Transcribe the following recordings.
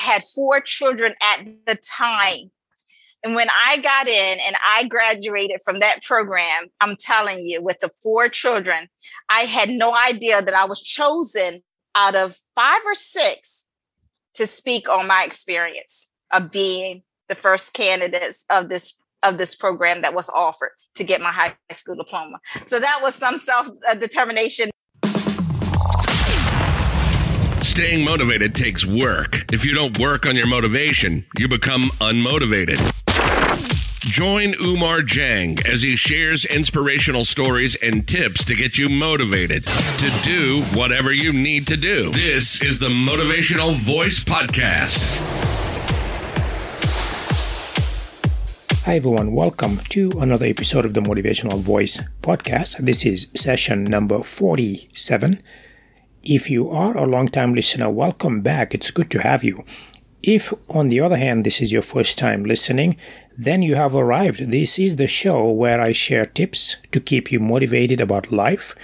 had four children at the time. And when I got in and I graduated from that program, I'm telling you, with the four children, I had no idea that I was chosen out of five or six to speak on my experience of being the first candidates of this of this program that was offered to get my high school diploma. So that was some self determination. Staying motivated takes work. If you don't work on your motivation, you become unmotivated. Join Oumar Dieng as he shares inspirational stories and tips to get you motivated to do whatever you need to do. This is the Motivational Voice Podcast. Hi, everyone. Welcome to another episode of the Motivational Voice Podcast. This is session number 47. If you are a long-time listener, welcome back. It's good to have you. If, on the other hand, this is your first time listening, then you have arrived. This is the show where I share tips to keep you motivated about life,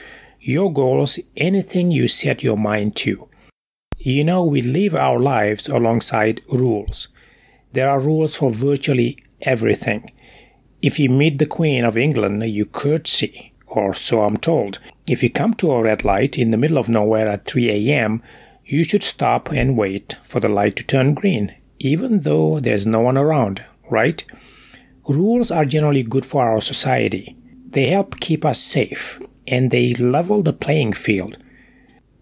your goals, anything you set your mind to. You know, we live our lives alongside rules. There are rules for virtually everything. If you meet the Queen of England, you curtsy, or so I'm told. If you come to a red light in the middle of nowhere at 3 a.m., you should stop and wait for the light to turn green, even though there's no one around, right? Rules are generally good for our society. They help keep us safe and they level the playing field.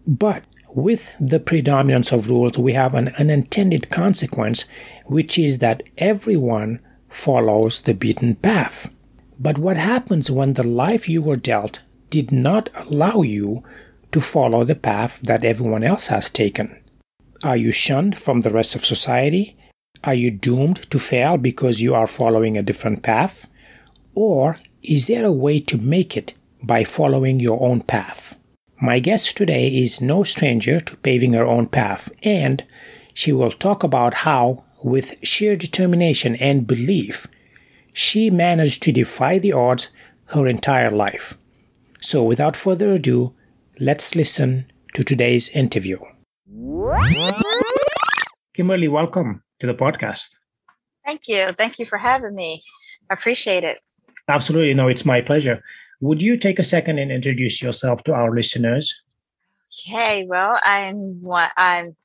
But with the predominance of rules, we have an unintended consequence, which is that everyone follows the beaten path. But what happens when the life you were dealt did not allow you to follow the path that everyone else has taken? Are you shunned from the rest of society? Are you doomed to fail because you are following a different path? Or is there a way to make it by following your own path? My guest today is no stranger to paving her own path, and she will talk about how, with sheer determination and belief, she managed to defy the odds her entire life. So, without further ado, let's listen to today's interview. Kimberly, welcome to the podcast. Thank you. Thank you for having me. I appreciate it. Absolutely. No, it's my pleasure. Would you take a second and introduce yourself to our listeners? Okay. Well, I'm I'm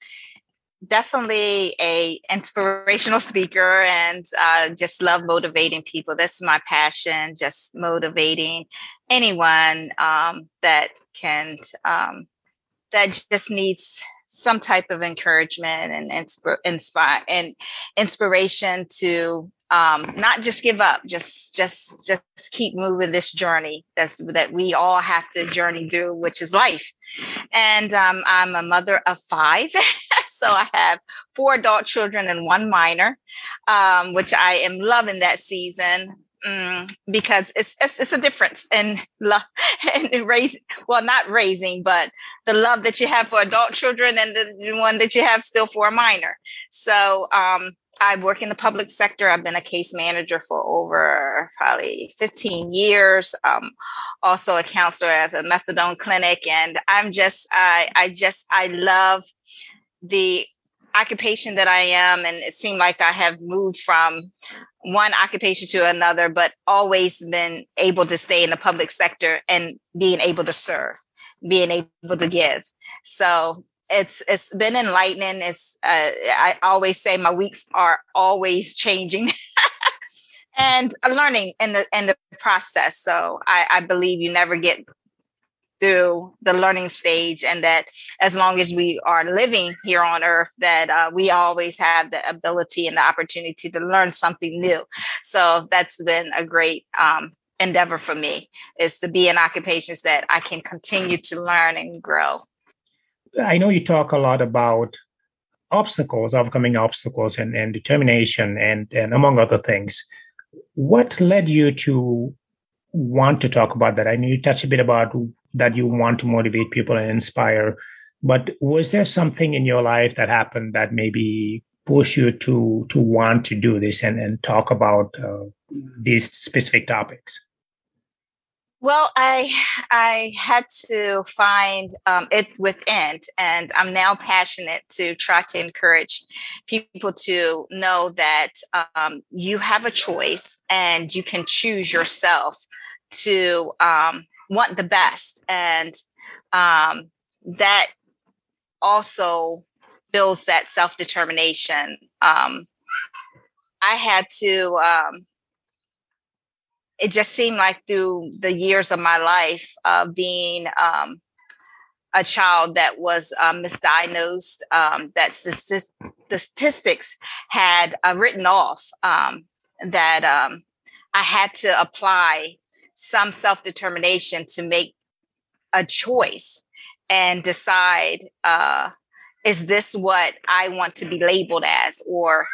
definitely a inspirational speaker and uh, just love motivating people. That's my passion. Just motivating anyone um, that can um, that just needs some type of encouragement and inspire and inspiration to um, not just give up, just just just keep moving this journey that's that we all have to journey through, which is life. And um, I'm a mother of five, so I have four adult children and one minor, um, which I am loving that season. Mm, because it's, it's it's a difference in love and raising well not raising but the love that you have for adult children and the one that you have still for a minor so um I work in the public sector. I've been a case manager for over probably 15 years. Um, also a counselor at a methadone clinic. And I'm just, I, I just, I love the occupation that I am. And it seemed like I have moved from one occupation to another, but always been able to stay in the public sector and being able to serve, being able to give. So it's it's been enlightening. It's uh, I always say my weeks are always changing. and learning in the in the process. So I, I believe you never get through the learning stage and that as long as we are living here on earth that uh, we always have the ability and the opportunity to learn something new. So that's been a great um, endeavor for me is to be in occupations that i can continue to learn and grow. I know you talk a lot about obstacles overcoming obstacles and, and determination and, and among other things. What led you to want to talk about that? I know you touched a bit about that you want to motivate people and inspire. But was there something in your life that happened that maybe pushed you to to want to do this and, and talk about uh, these specific topics? Well, I I had to find um, it within, and I'm now passionate to try to encourage people to know that um, you have a choice and you can choose yourself to um, want the best, and um, that also builds that self determination. Um, I had to um, it just seemed like through the years of my life uh, being um, a child that was um, misdiagnosed, um, that statistics had uh, written off, that I had to apply some self determination to make a choice and decide uh, is this what I want to be labeled as, or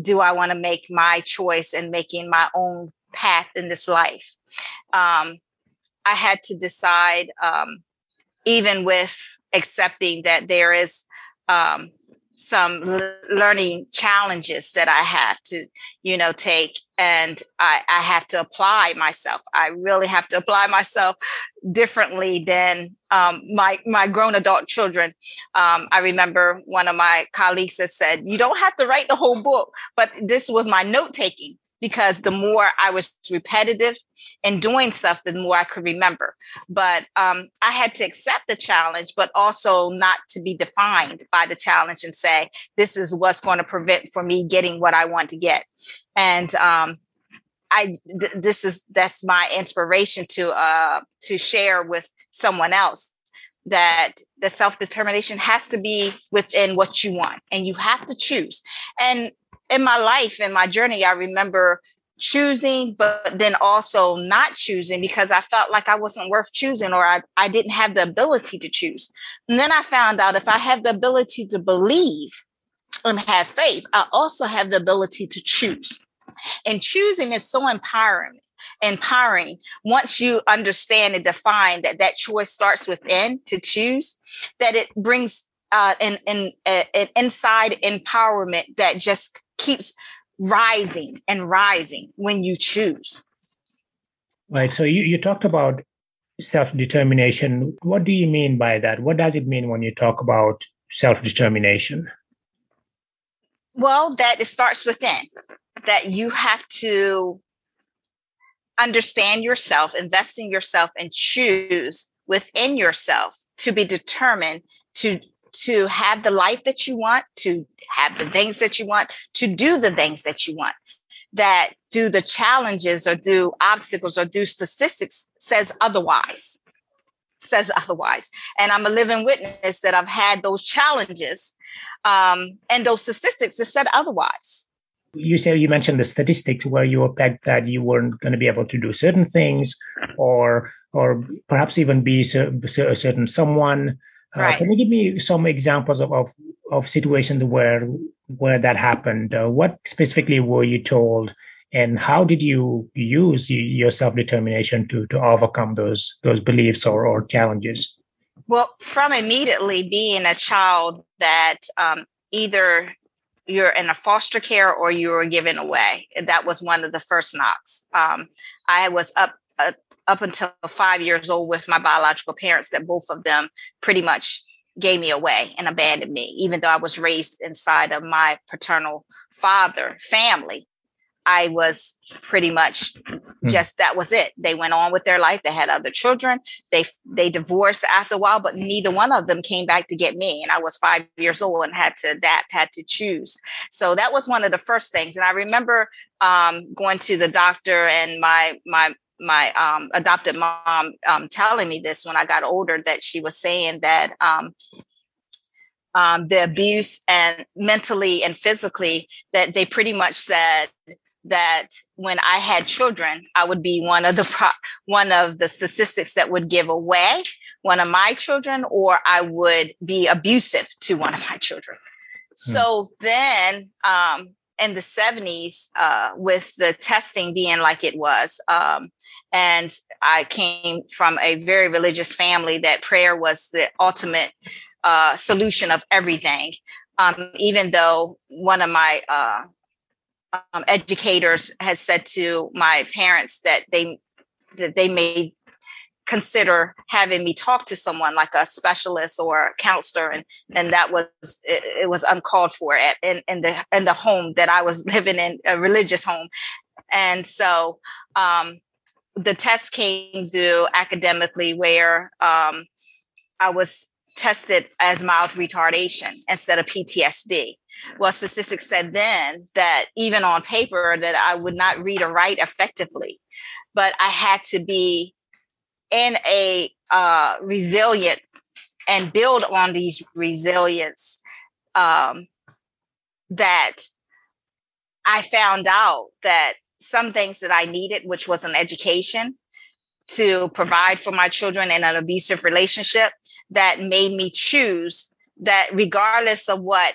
do I want to make my choice and making my own path in this life. Um, I had to decide, um, even with accepting that there is um, some l- learning challenges that I have to, you know, take, and I, I have to apply myself. I really have to apply myself differently than um, my my grown adult children. Um, I remember one of my colleagues that said, "You don't have to write the whole book," but this was my note taking because the more I was repetitive in doing stuff, the more I could remember. But um, I had to accept the challenge, but also not to be defined by the challenge and say, this is what's going to prevent for me getting what I want to get. And um, I, th- this is, that's my inspiration to, uh, to share with someone else that the self-determination has to be within what you want and you have to choose. And in my life in my journey, I remember choosing, but then also not choosing because I felt like I wasn't worth choosing or I, I didn't have the ability to choose. And then I found out if I have the ability to believe and have faith, I also have the ability to choose. And choosing is so empowering empowering once you understand and define that that choice starts within to choose that it brings uh, an, an, an inside empowerment that just keeps rising and rising when you choose. Right. So you, you talked about self determination. What do you mean by that? What does it mean when you talk about self determination? Well, that it starts within, that you have to understand yourself, invest in yourself, and choose within yourself to be determined to to have the life that you want, to have the things that you want, to do the things that you want. That do the challenges or do obstacles or do statistics says otherwise, says otherwise. And I'm a living witness that I've had those challenges um, and those statistics that said otherwise. You said you mentioned the statistics where you were pegged that you weren't going to be able to do certain things or or perhaps even be a certain someone uh, can you give me some examples of, of, of situations where where that happened? Uh, what specifically were you told, and how did you use your self determination to to overcome those those beliefs or, or challenges? Well, from immediately being a child that um, either you're in a foster care or you were given away. That was one of the first knocks. Um, I was up uh, up until five years old with my biological parents that both of them pretty much gave me away and abandoned me, even though I was raised inside of my paternal father family. I was pretty much hmm. just that was it. They went on with their life. They had other children. They they divorced after a while, but neither one of them came back to get me. And I was five years old and had to adapt, had to choose. So that was one of the first things. And I remember um, going to the doctor and my my my um, adopted mom um, telling me this when I got older that she was saying that um, um, the abuse and mentally and physically that they pretty much said that when I had children, I would be one of the pro- one of the statistics that would give away one of my children, or I would be abusive to one of my children. Hmm. So then um, in the 70s uh, with the testing being like it was. Um, and I came from a very religious family that prayer was the ultimate uh, solution of everything. Um, even though one of my uh, um, educators has said to my parents that they that they made consider having me talk to someone like a specialist or a counselor and and that was it, it was uncalled for at, in, in the in the home that I was living in a religious home and so um, the test came due academically where um, I was tested as mild retardation instead of PTSD. Well, statistics said then that even on paper that I would not read or write effectively, but I had to be in a uh, resilient and build on these resilience um, that I found out that some things that I needed, which was an education to provide for my children in an abusive relationship, that made me choose that regardless of what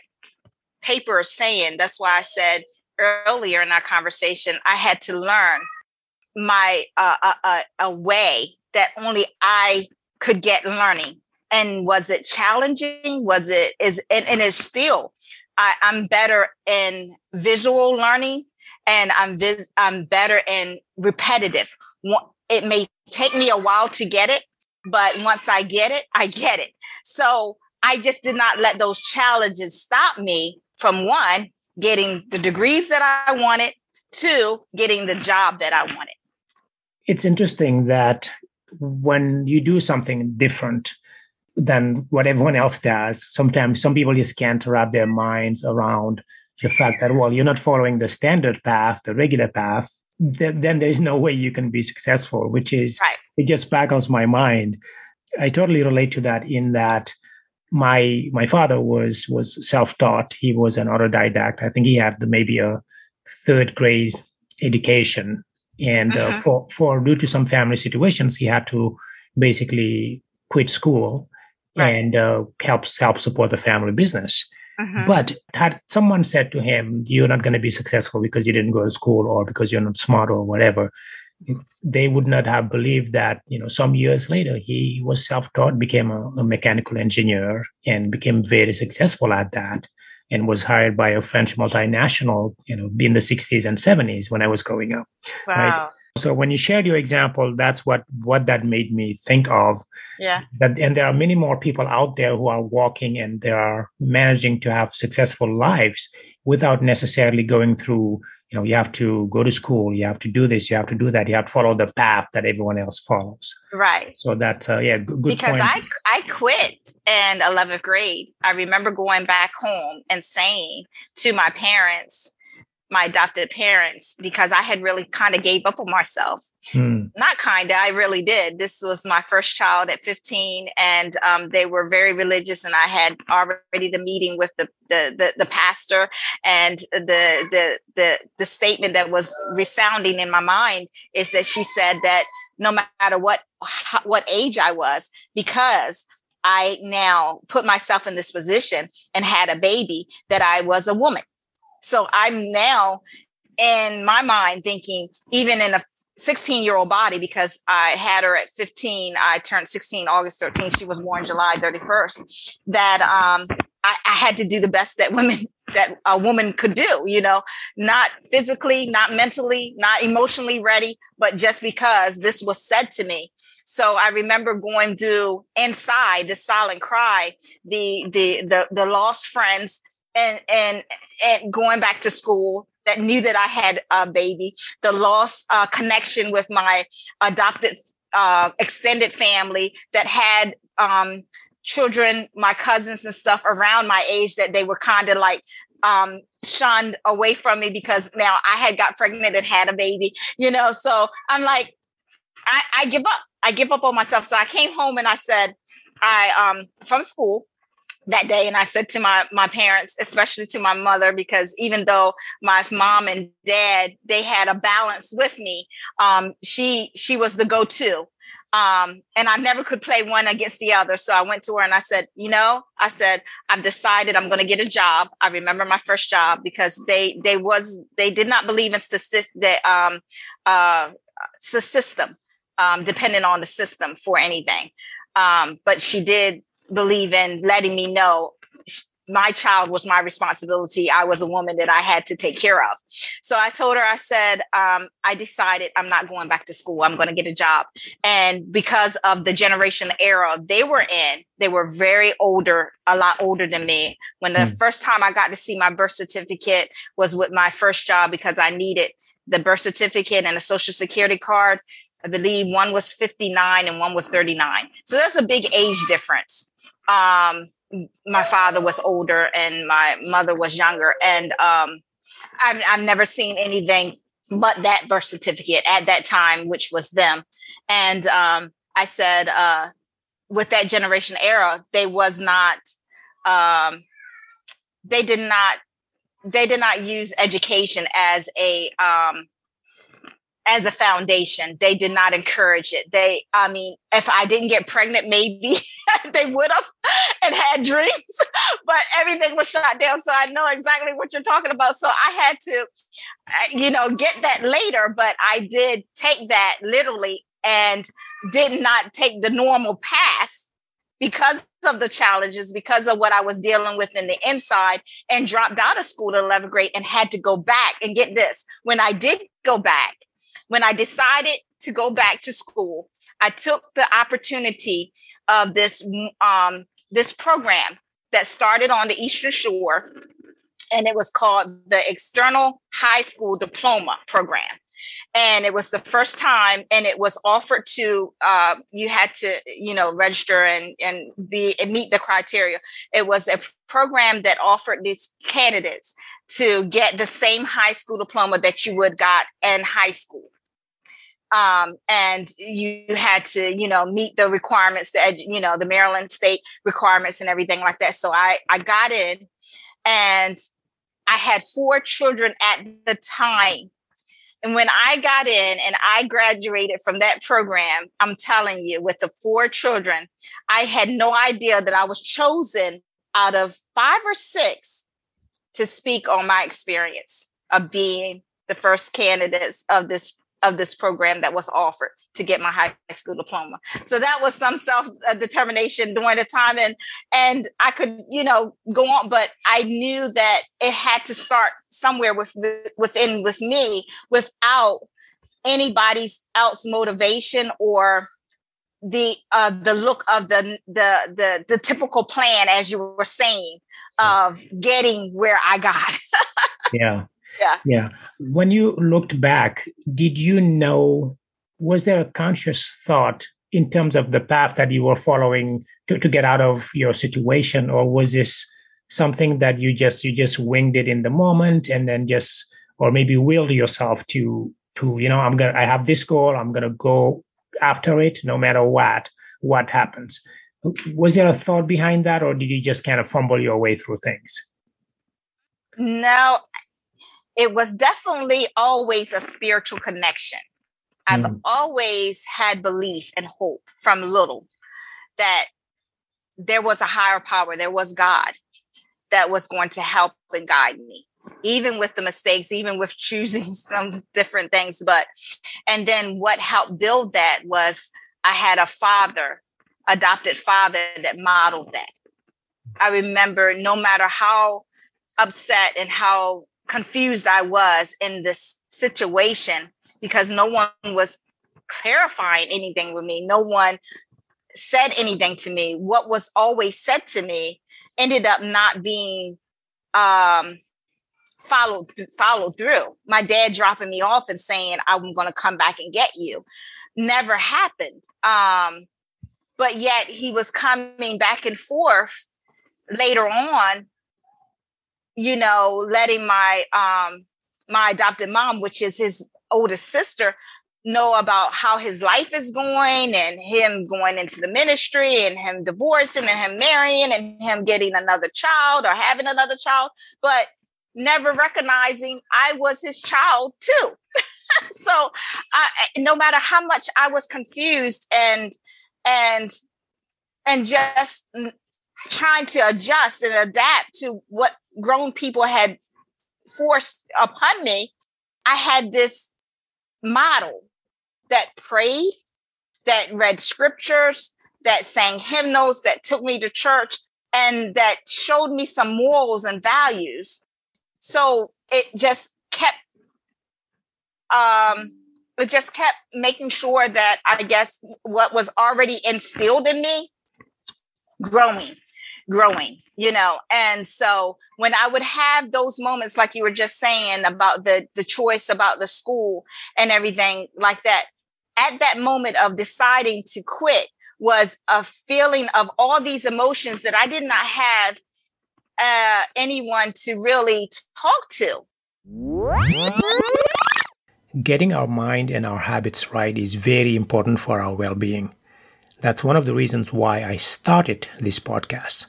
paper is saying, that's why I said earlier in our conversation, I had to learn my uh, a, uh, uh, a way that only I could get learning. And was it challenging? Was it is and, and it's still I, I'm better in visual learning and I'm vis- I'm better in repetitive. It may take me a while to get it, but once I get it, I get it. So I just did not let those challenges stop me from one, getting the degrees that I wanted, two, getting the job that I wanted. It's interesting that when you do something different than what everyone else does, sometimes some people just can't wrap their minds around the fact that well you're not following the standard path the regular path then, then there's no way you can be successful which is right. it just baggles my mind. I totally relate to that in that my my father was was self-taught. He was an autodidact. I think he had maybe a third grade education and uh, uh-huh. for for due to some family situations he had to basically quit school right. and uh, help help support the family business Mm-hmm. But had someone said to him, You're not going to be successful because you didn't go to school or because you're not smart or whatever, they would not have believed that, you know, some years later, he was self taught, became a, a, mechanical engineer, and became very successful at that. And was hired by a French multinational, you know, in the 60s and 70s when I was growing up. Wow. Right? So when you shared your example, that's what what that made me think of. Yeah. That and there are many more people out there who are walking and they are managing to have successful lives without necessarily going through. You know, you have to go to school, you have to do this, you have to do that, you have to follow the path that everyone else follows. Right. So that uh, yeah, good. Because point. I I quit in eleventh grade. I remember going back home and saying to my parents, my adopted parents because I had really kind of gave up on myself. Hmm. Not kind of, I really did. This was my first child at 15, and um, they were very religious, and I had already the meeting with the the the, the pastor, and the the the the statement that was resounding in my mind is that she said that no matter what what age I was, because I now put myself in this position and had a baby, that I was a woman so I'm now in my mind thinking, even in a 16 year old body, because I had her at 15, I turned 16 August 13th. She was born July 31st. That um, I, I had to do the best that women that a woman could do, you know, not physically, not mentally, not emotionally ready, but just because this was said to me. So I remember going through inside the silent cry, the the the the lost friends and and and going back to school that knew that I had a baby, the lost uh, connection with my adopted uh, extended family that had um, children, my cousins and stuff around my age that they were kind of like um, shunned away from me because now I had got pregnant and had a baby, you know. So I'm like, I, I give up. I give up on myself. So I came home and I said, I um from school, that day and i said to my my parents especially to my mother because even though my mom and dad they had a balance with me um, she she was the go-to um, and i never could play one against the other. So i went to her and i said you know i said i've decided i'm going to get a job. I remember my first job because they they was they did not believe in the um uh system um, depending on the system for anything. Um, but she did believe in letting me know my child was my responsibility. I was a woman that I had to take care of. So I told her, I said, um, I decided I'm not going back to school. I'm going to get a job. And because of the generation era they were in, they were very older, a lot older than me. When the mm. first time I got to see my birth certificate was with my first job because I needed the birth certificate and a social security card. I believe one was 59 and one was 39. So that's a big age difference. Um, my father was older and my mother was younger. And um, I've, I've never seen anything but that birth certificate at that time, which was them. And um, I said, uh, with that generation era, they was not, um, they did not, they did not use education as a um, as a foundation. They did not encourage it. They, I mean, if I didn't get pregnant, maybe they would have and had dreams, but everything was shut down. So I know exactly what you're talking about. So I had to, uh, you know, get that later, but I did take that literally and did not take the normal path because of the challenges, because of what I was dealing with in the inside, and dropped out of school in 11th grade and had to go back and get this. When I did go back, when I decided to go back to school, I took the opportunity of this um, this program that started on the Eastern Shore, and it was called the External High School Diploma Program. And it was the first time, and it was offered to uh, you had to you know register and and be and meet the criteria. It was a program that offered these candidates to get the same high school diploma that you would got in high school um, and you had to, you know, meet the requirements, the you know, the Maryland state requirements and everything like that. So I I got in, and I had four children at the time. And when I got in and I graduated from that program, I'm telling you, with the four children, I had no idea that I was chosen out of five or six to speak on my experience of being the first candidates of this of this program that was offered to get my high school diploma. So that was some self determination during the time, and and I could you know go on, but I knew that it had to start somewhere with within with me without anybody's else motivation or the uh the look of the the the the typical plan as you were saying of getting where I got. yeah yeah. Yeah. When you looked back did you know was there a conscious thought in terms of the path that you were following to, to get out of your situation? Or was this something that you just you just winged it in the moment and then just or maybe willed yourself to to you know i'm gonna i have this goal i'm gonna go after it no matter what what happens. Was there a thought behind that or did you just kind of fumble your way through things? No it was definitely always a spiritual connection. I've mm. always had belief and hope from little that there was a higher power, there was God that was going to help and guide me, even with the mistakes, even with choosing some different things. But, and then what helped build that was I had a father, adopted father that modeled that. I remember no matter how upset and how confused I was in this situation because no one was clarifying anything with me. No one said anything to me. What was always said to me ended up not being um, followed followed through. My dad dropping me off and saying I'm going to come back and get you never happened. Um, but yet he was coming back and forth later on you know, letting my um my adopted mom, which is his oldest sister, know about how his life is going and him going into the ministry and him divorcing and him marrying and him getting another child or having another child, but never recognizing I was his child too. so I, no matter how much I was confused and and and just trying to adjust and adapt to what grown people had forced upon me, I had this model that prayed, that read scriptures, that sang hymnals, that took me to church, and that showed me some morals and values. So it just kept um it just kept making sure that I guess what was already instilled in me growing, growing, you know. And so when I would have those moments, like you were just saying about the the choice about the school and everything like that, at that moment of deciding to quit was a feeling of all these emotions that I did not have uh, anyone to really talk to. Getting our mind and our habits right is very important for our well being. That's one of the reasons why I started this podcast.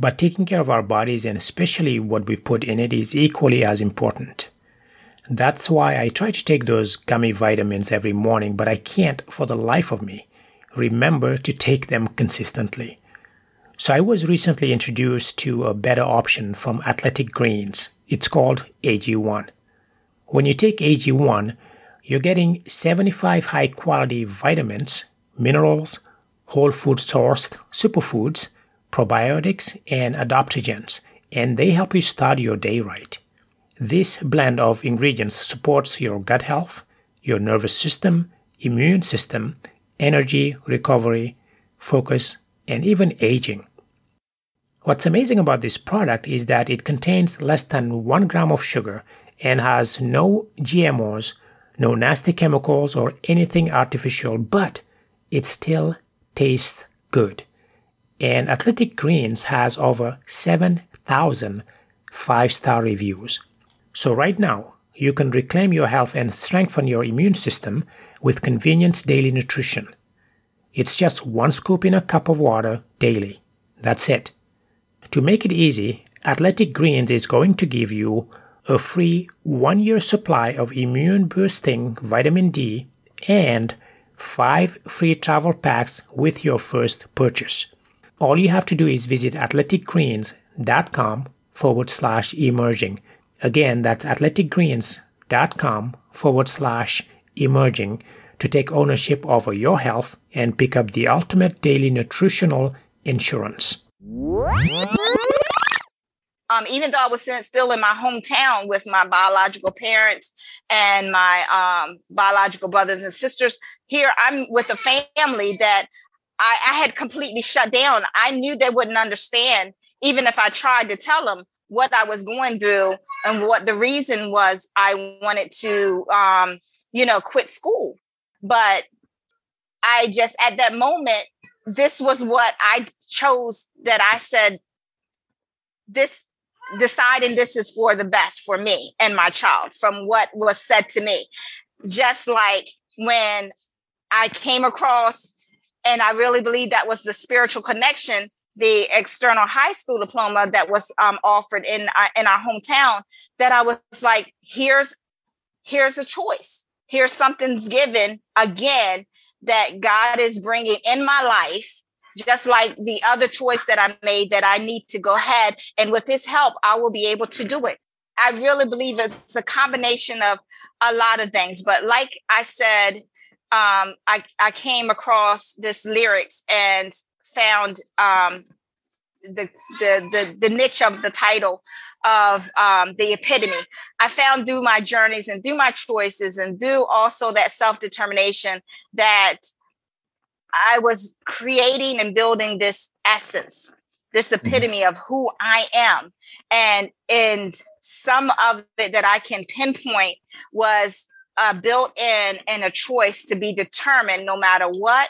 But taking care of our bodies and especially what we put in it is equally as important. That's why I try to take those gummy vitamins every morning, but I can't for the life of me remember to take them consistently. So I was recently introduced to a better option from Athletic Greens. It's called AG1. When you take AG1, you're getting 75 high quality vitamins, minerals, whole food sourced superfoods, probiotics, and adaptogens, and they help you start your day right. This blend of ingredients supports your gut health, your nervous system, immune system, energy, recovery, focus, and even aging. What's amazing about this product is that it contains less than 1 gram of sugar and has no GMOs, no nasty chemicals or anything artificial, but it still tastes good. And Athletic Greens has over 7,000 five star reviews. So, right now, you can reclaim your health and strengthen your immune system with convenient daily nutrition. It's just one scoop in a cup of water daily. That's it. To make it easy, Athletic Greens is going to give you a free one year supply of immune boosting vitamin D, and five free travel packs with your first purchase. All you have to do is visit athleticgreens.com forward slash emerging. Again, that's athleticgreens.com forward slash emerging to take ownership over your health and pick up the ultimate daily nutritional insurance um, even though I was still in my hometown with my biological parents and my um, biological brothers and sisters, here I'm with a family that I, I, had completely shut down. I knew they wouldn't understand, even if I tried to tell them what I was going through and what the reason was I wanted to, um, you know, quit school. But I just, at that moment, this was what I chose that I said, this deciding this is for the best for me and my child from what was said to me. Just like when I came across, and I really believe that was the spiritual connection, the external high school diploma that was um, offered in uh, in our hometown. That I was like, here's here's a choice. Here's something's given again that God is bringing in my life just like the other choice that I made that I need to go ahead. And with his help, I will be able to do it. I really believe it's a combination of a lot of things. But like I said, um, I, I came across this lyrics and found um, the, the, the, the niche of the title of um, the epitome. I found through my journeys and through my choices and through also that self determination that I was creating and building this essence, this mm-hmm. epitome of who I am. And and some of it that I can pinpoint was uh, built in and a choice to be determined no matter what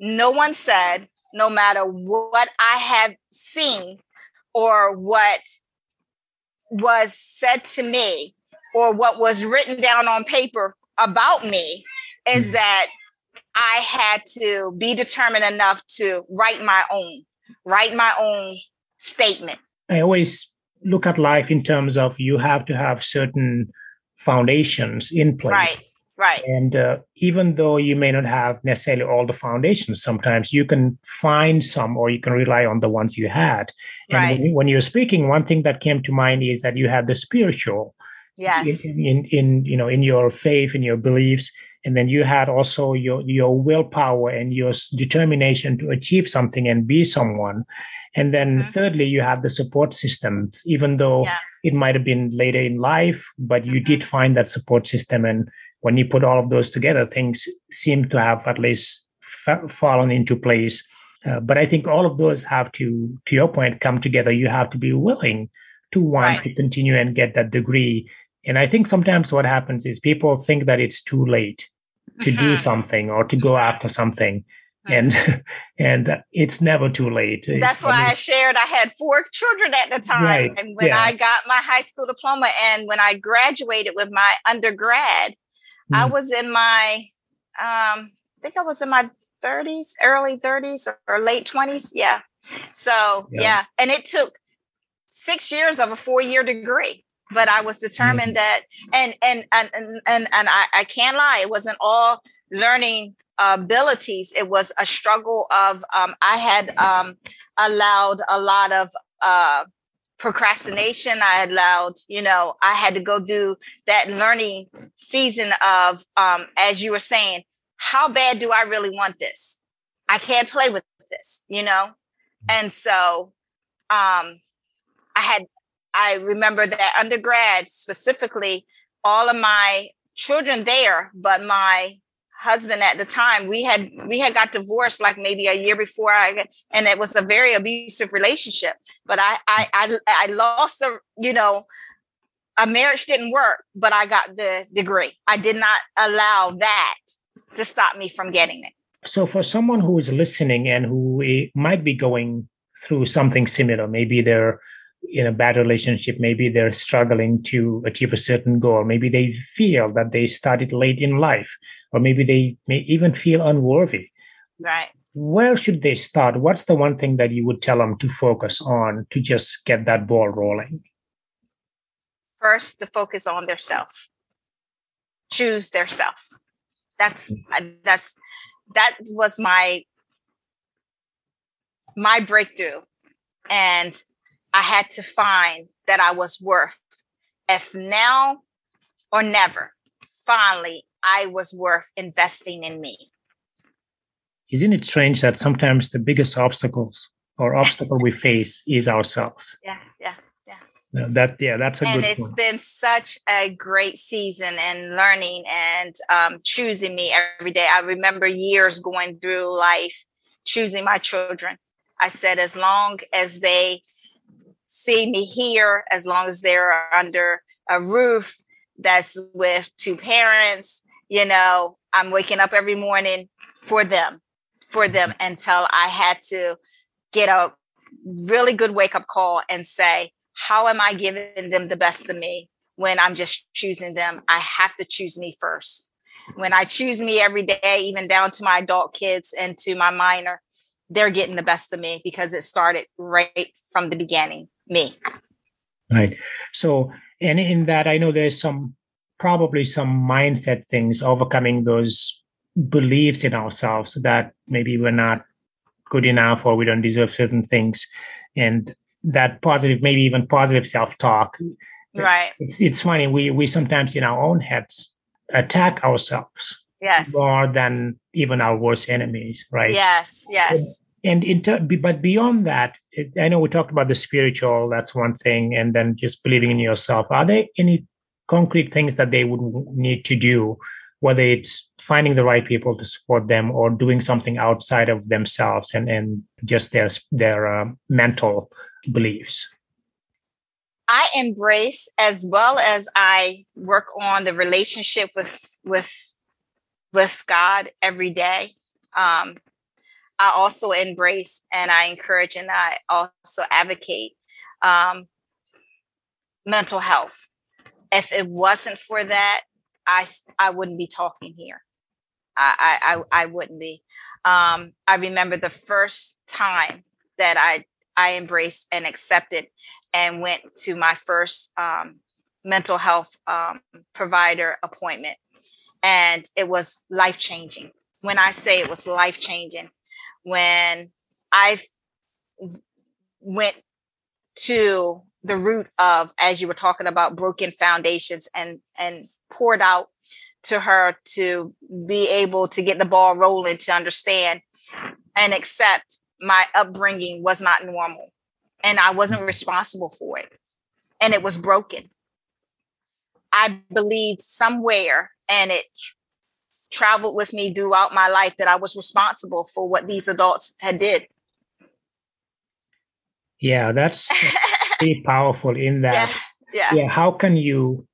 no one said, no matter what I have seen or what was said to me or what was written down on paper about me is mm. that I had to be determined enough to write my own, write my own statement. I always look at life in terms of you have to have certain foundations in place. Right. Right. And uh, even though you may not have necessarily all the foundations, sometimes you can find some or you can rely on the ones you had. And right. when, when, you're speaking, one thing that came to mind is that you have the spiritual. Yes. In, in, in, you know in your faith in your beliefs and then you had also your your willpower and your determination to achieve something and be someone and then mm-hmm. thirdly you have the support systems even though yeah. it might have been later in life but you mm-hmm. did find that support system and when you put all of those together things seem to have at least fa- fallen into place uh, but i think all of those have to to your point come together you have to be willing to want right. to continue and get that degree and I think sometimes what happens is people think that it's too late to do mm-hmm. something or to go after something. And and it's never too late. That's why I, mean, I, shared. I had four children at the time, right, and when yeah. I got my high school diploma, and when I graduated with my undergrad, mm. I was in my, um, I think I was in my 30s, early 30s or, or late 20s. Yeah. So yeah. yeah, and it took six years of a four year degree but I was determined mm-hmm. that, and and and and and, and I, I can't lie, it wasn't all learning abilities. It was a struggle of um, I had um, allowed a lot of uh, procrastination. I allowed, you know, I had to go do that learning season of, um, as you were saying, how bad do I really want this? I can't play with this, you know, and so um, I had I remember that undergrad specifically, all of my children there, but my husband at the time we had we had got divorced like maybe a year before I and it was a very abusive relationship. But I I I, I lost a you know a marriage didn't work, but I got the degree. I did not allow that to stop me from getting it. So for someone who is listening and who eh, might be going through something similar, maybe they're in a bad relationship maybe they're struggling to achieve a certain goal. Maybe they feel that they started late in life or maybe they may even feel unworthy. Right. Where should they start? What's the one thing that you would tell them to focus on to just get that ball rolling? First to focus on their self. Choose their self. That's mm. that's that was my my breakthrough. And I had to find that I was worth. If now or never, finally, I was worth investing in me. Isn't it strange that sometimes the biggest obstacles or obstacle we face is ourselves? Yeah, yeah, yeah. That yeah, that's a and good. it's been such a great season and learning and um, choosing me every day. I remember years going through life choosing my children. I said, as long as they see me here as long as they're under a roof that's with two parents. You know, I'm waking up every morning for them, for them until I had to get a really good wake up call and say, how am I giving them the best of me when I'm just choosing them? I have to choose me first. When I choose me every day, even down to my adult kids and to my minor, they're getting the best of me because it started right from the beginning me. Right. So, and in that, I know there's some probably some mindset things overcoming those beliefs in ourselves that maybe we're not good enough or we don't deserve certain things. And that positive, maybe even positive self talk. Right. It's, it's funny. We, we sometimes in our own heads attack ourselves. Yes. More than even our worst enemies. Right. Yes. Yes and inter- but beyond that it, i know we talked about the spiritual that's one thing and then just believing in yourself. Are there any concrete things that they would need to do whether it's finding the right people to support them or doing something outside of themselves and, and just their their uh, mental beliefs? I embrace as well as i work on the relationship with with with god every day. Um, I also embrace and I encourage and I also advocate um, mental health. If it wasn't for that, I I wouldn't be talking here. I I I wouldn't be. Um, I remember the first time that I I embraced and accepted and went to my first um, mental health um, provider appointment, and it was life changing. When I say it was life changing, when I went to the root of, as you were talking about, broken foundations and and poured out to her to be able to get the ball rolling to understand and accept my upbringing was not normal and I wasn't responsible for it and it was broken. I believed somewhere and it traveled with me throughout my life that I was responsible for what these adults had did. Yeah, that's pretty powerful in that. Yeah, yeah. yeah. How can you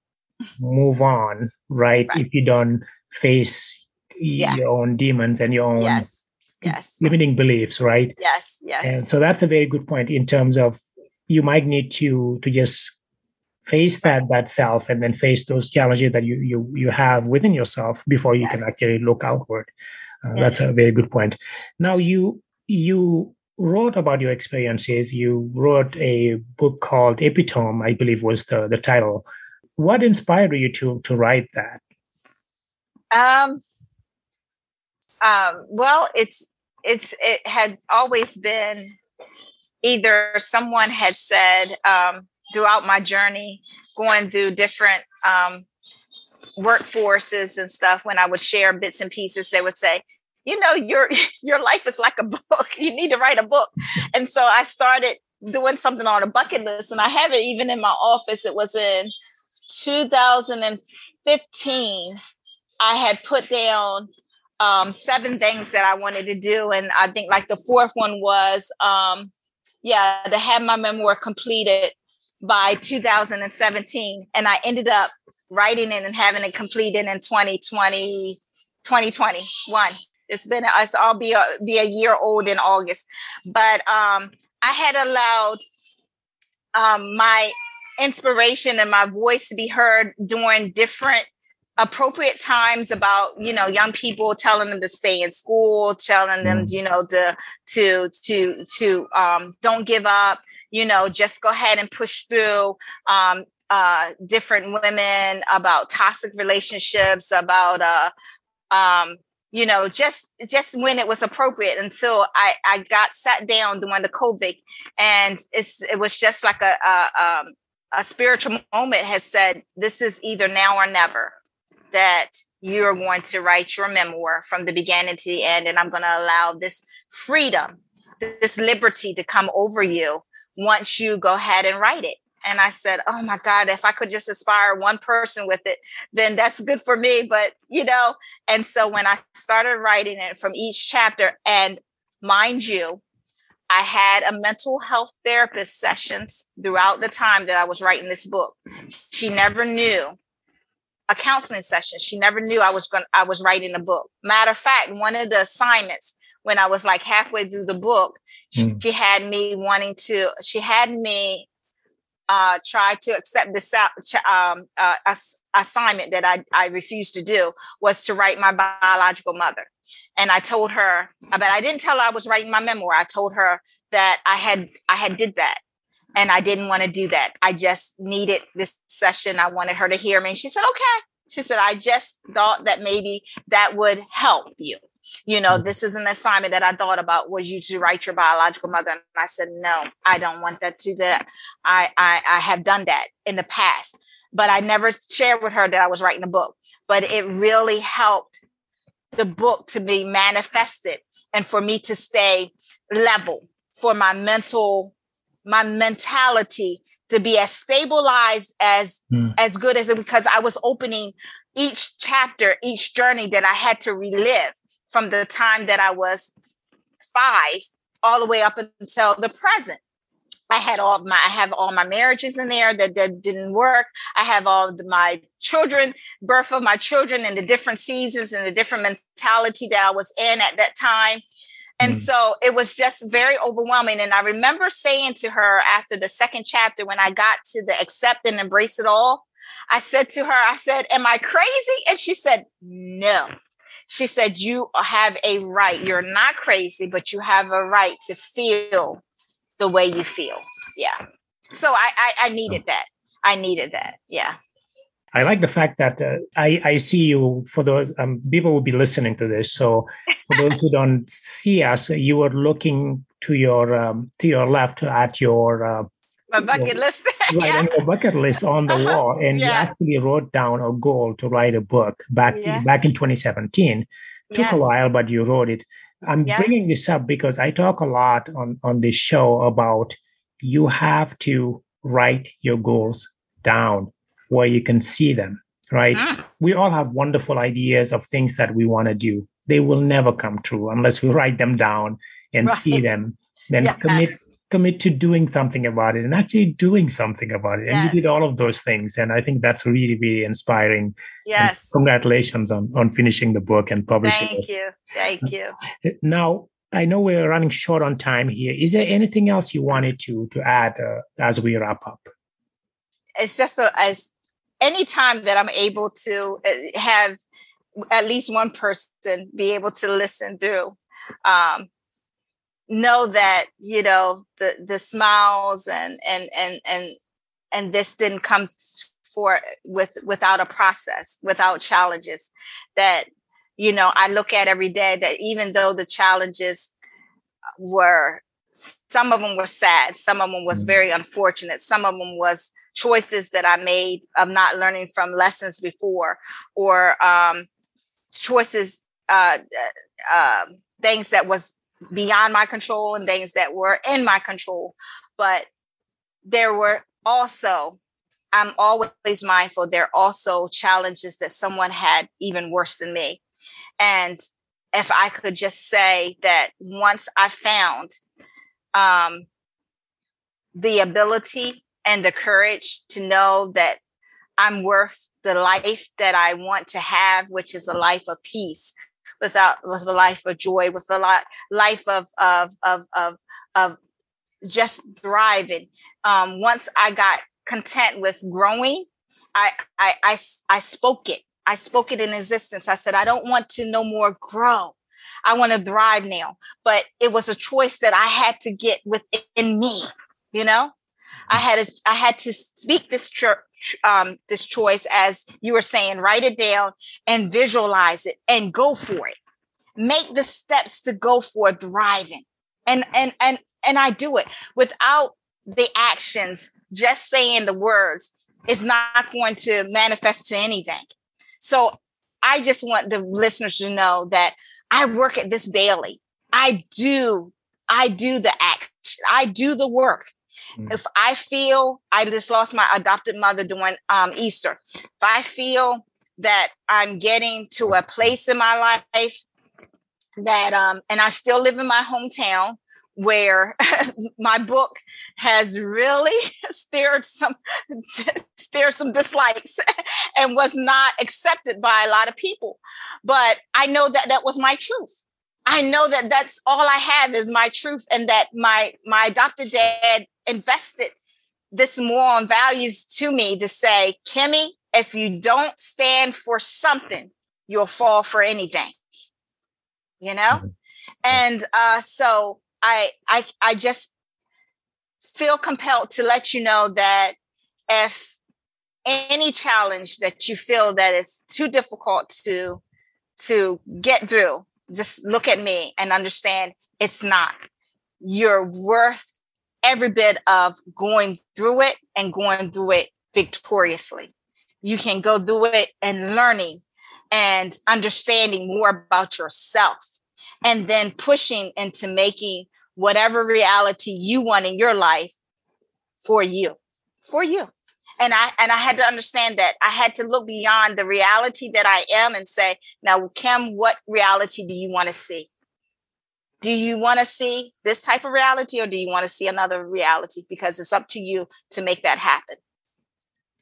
move on, right? right. If you don't face yeah. your own demons and your own yes. Yes. limiting beliefs, right? Yes, yes. And so that's a very good point in terms of you might need to to just face that that self and then face those challenges that you you you have within yourself before you yes. can actually look outward. Uh, yes. That's a very good point. Now you you wrote about your experiences. You wrote a book called Epitome, I believe was the the title. What inspired you to to write that? Um. Um. Well, it's it's it had always been either someone had said um, throughout my journey, going through different um, workforces and stuff, when I would share bits and pieces, they would say, you know, your your life is like a book. You need to write a book. And so I started doing something on a bucket list, and I have it even in my office. It was in 2015. I had put down um, seven things that I wanted to do, and I think like the fourth one was, um, yeah, to have my memoir completed by 2017 and i ended up writing it and having it completed in 2020 2021 it's been it's all be a, be a year old in august. But um i had allowed um my inspiration and my voice to be heard during different appropriate times about you know young people telling them to stay in school telling them mm. you know to to to to um, don't give up you know just go ahead and push through um, uh, different women about toxic relationships about uh, um, you know just just when it was appropriate until i i got sat down during the covid and it's it was just like a a, um, a spiritual moment has said this is either now or never that you're going to write your memoir from the beginning to the end and i'm going to allow this freedom this liberty to come over you once you go ahead and write it and i said oh my god if i could just inspire one person with it then that's good for me but you know and so when i started writing it from each chapter and mind you I had a mental health therapist sessions throughout the time that I was writing this book. She never knew a counseling session. She never knew I was going I was writing a book. Matter of fact, one of the assignments when I was like halfway through the book, mm. she, she, had me wanting to she had me uh, try to accept this um, uh, assignment that I, I refused to do was to write my biological mother. And I told her, but I didn't tell her I was writing my memoir. I told her that I had I had did that and I didn't want to do that. I just needed this session. I wanted her to hear me. And she said, okay. She said, I just thought that maybe that would help you. You know, this is an assignment that I thought about was you to write your biological mother. And I said, no, I don't want that to that. I, I, I have done that in the past, but I never shared with her that I was writing a book, but it really helped the book to be manifested and for me to stay level for my mental my mentality to be as stabilized as mm. as good as it because I was opening each chapter, each journey that I had to relive from the time that I was five all the way up until the present. I had all my I have all my marriages in there that, that didn't work. I have all the, my children, birth of my children and the different seasons and the different mentality that I was in at that time. And mm. so it was just very overwhelming. And I remember saying to her after the second chapter, when I got to the accept and embrace it all, I said to her, I said, Am I crazy? And she said, No. She said, You have a right. You're not crazy, but you have a right to feel the way you feel. Yeah. So I, I, I needed that. I needed that. Yeah. I like the fact that uh, I, I see you for those um, people will be listening to this. So for those who don't see us, you are looking to your um, to your left at your uh, my bucket list. right, yeah. and your bucket list on the Uh-huh. wall, and you actually wrote down a goal to write a book back Yeah. back in 2017. Took Yes. a while, but you wrote it. I'm Yeah. bringing this up because I talk a lot on on this show about you have to write your goals down where you can see them. Right? Mhm. We all have wonderful ideas of things that we want to do. They will never come true unless we write them down and see them. Then commit Yes. commit to doing something about it and actually doing something about it. And you did all of those things. And I think that's really, really inspiring. And Yes. congratulations on, on finishing the book and publishing it. Thank you. Thank you. Now, I know we're running short on time here. Is there anything else you wanted to to add uh, as we wrap up? It's just a, as any time that I'm able to uh, have at least one person be able to listen through, um, know that you know the the smiles and and and and and this didn't come for with without a process, without challenges. That you know I look at every day that even though the challenges were some of them were sad some of them was Mhm. very unfortunate some of them was choices that i made of not learning from lessons before or um, choices uh, uh, um, things that was beyond my control and things that were in my control. But there were also i'm always mindful there are also challenges that someone had even worse than me. And if i could just say that once i found um, the ability and the courage to know that I'm worth the life that I want to have, which is a life of peace, without with a life of joy, with a lot life of of of of of just thriving. Um, once I got content with growing, I, I I I spoke it. I spoke it in existence. I said, I don't want to no more grow. I want to thrive now. But it was a choice that I had to get within me. You know, I had to, I had to speak this tr- um, this choice as you were saying. Write it down and visualize it and go for it. Make the steps to go for thriving. And and and and I do it without the actions. Just saying the words is not going to manifest to anything. So I just want the listeners to know that I work at this daily. I do, I do the action. I do the work. Mm. If I feel I just lost my adopted mother during um, Easter, if I feel that I'm getting to a place in my life that, um, and I still live in my hometown where my book has really stirred some stirred some dislikes and was not accepted by a lot of people but i know that that was my truth i know that that's all i have is my truth and that my my adopted dad invested this moral and values to me to say kimmy if you don't stand for something you'll fall for anything. You know? And uh so I I I just feel compelled to let you know that if any challenge that you feel that is too difficult to to get through, just look at me and understand it's not. You're worth every bit of going through it and going through it victoriously. You can go through it and learning and understanding more about yourself and then pushing into making whatever reality you want in your life for you for you. And i and i had to understand that. I had to look beyond the reality that i am and say now kim what reality do you want to see do you want to see this type of reality or do you want to see another reality because it's up to you to make that happen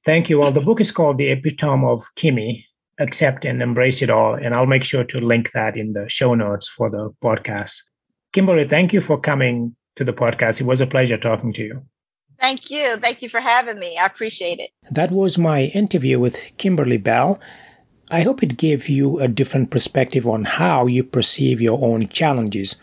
Thank you. Well, the book is called The Epitome of Kimmy Accept and Embrace It All. And I'll make sure to link that in the show notes for the podcast. Kimberly, thank you for coming to the podcast. It was a pleasure talking to you. thank you thank you for having me i appreciate it That was my interview with Kimberly Bell. I hope it gave you a different perspective on how you perceive your own challenges,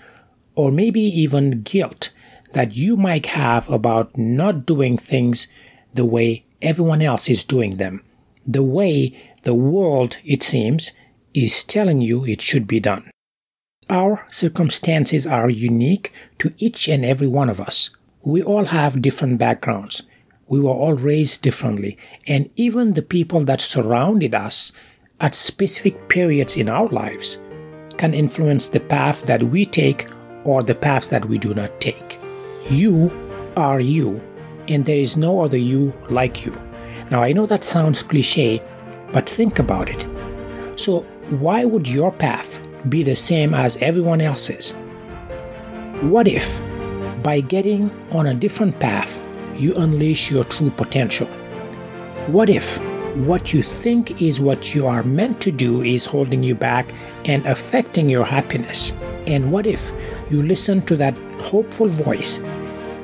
or maybe even guilt that you might have about not doing things the way everyone else is doing them, the way the world, it seems, is telling you it should be done. Our circumstances are unique to each and every one of us. We all have different backgrounds. We were all raised differently. And even the people that surrounded us at specific periods in our lives can influence the path that we take or the paths that we do not take. You are you, and there is no other you like you. Now, I know that sounds cliche, but think about it. So, why would your path be the same as everyone else's? What if, by getting on a different path, you unleash your true potential? What if what you think is what you are meant to do is holding you back and affecting your happiness? And what if you listen to that hopeful voice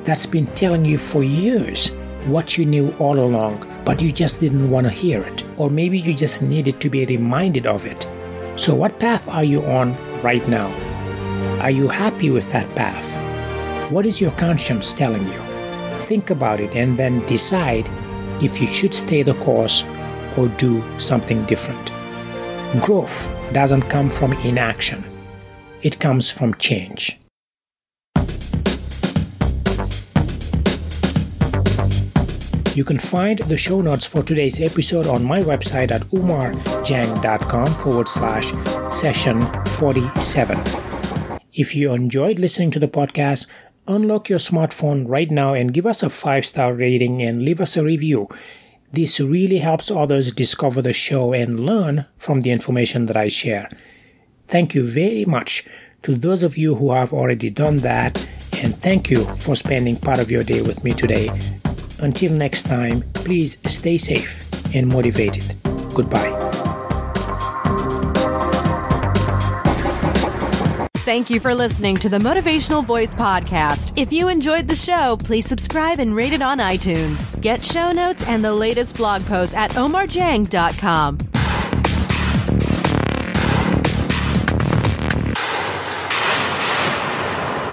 that's been telling you for years what you knew all along, but you just didn't want to hear it? Or maybe you just needed to be reminded of it. So, what path are you on right now? Are you happy with that path? What is your conscience telling you? Think about it and then decide if you should stay the course or do something different. Growth doesn't come from inaction, it comes from change. You can find the show notes for today's episode on my website at oumardieng.com forward slash session 47. If you enjoyed listening to the podcast, unlock your smartphone right now and give us a five star rating and leave us a review. This really helps others discover the show and learn from the information that I share. Thank you very much to those of you who have already done that, and thank you for spending part of your day with me today. Until next time, please stay safe and motivated. Goodbye. Thank you for listening to the Motivational Voice Podcast. If you enjoyed the show, please subscribe and rate it on iTunes. Get show notes and the latest blog posts at oumardieng.com.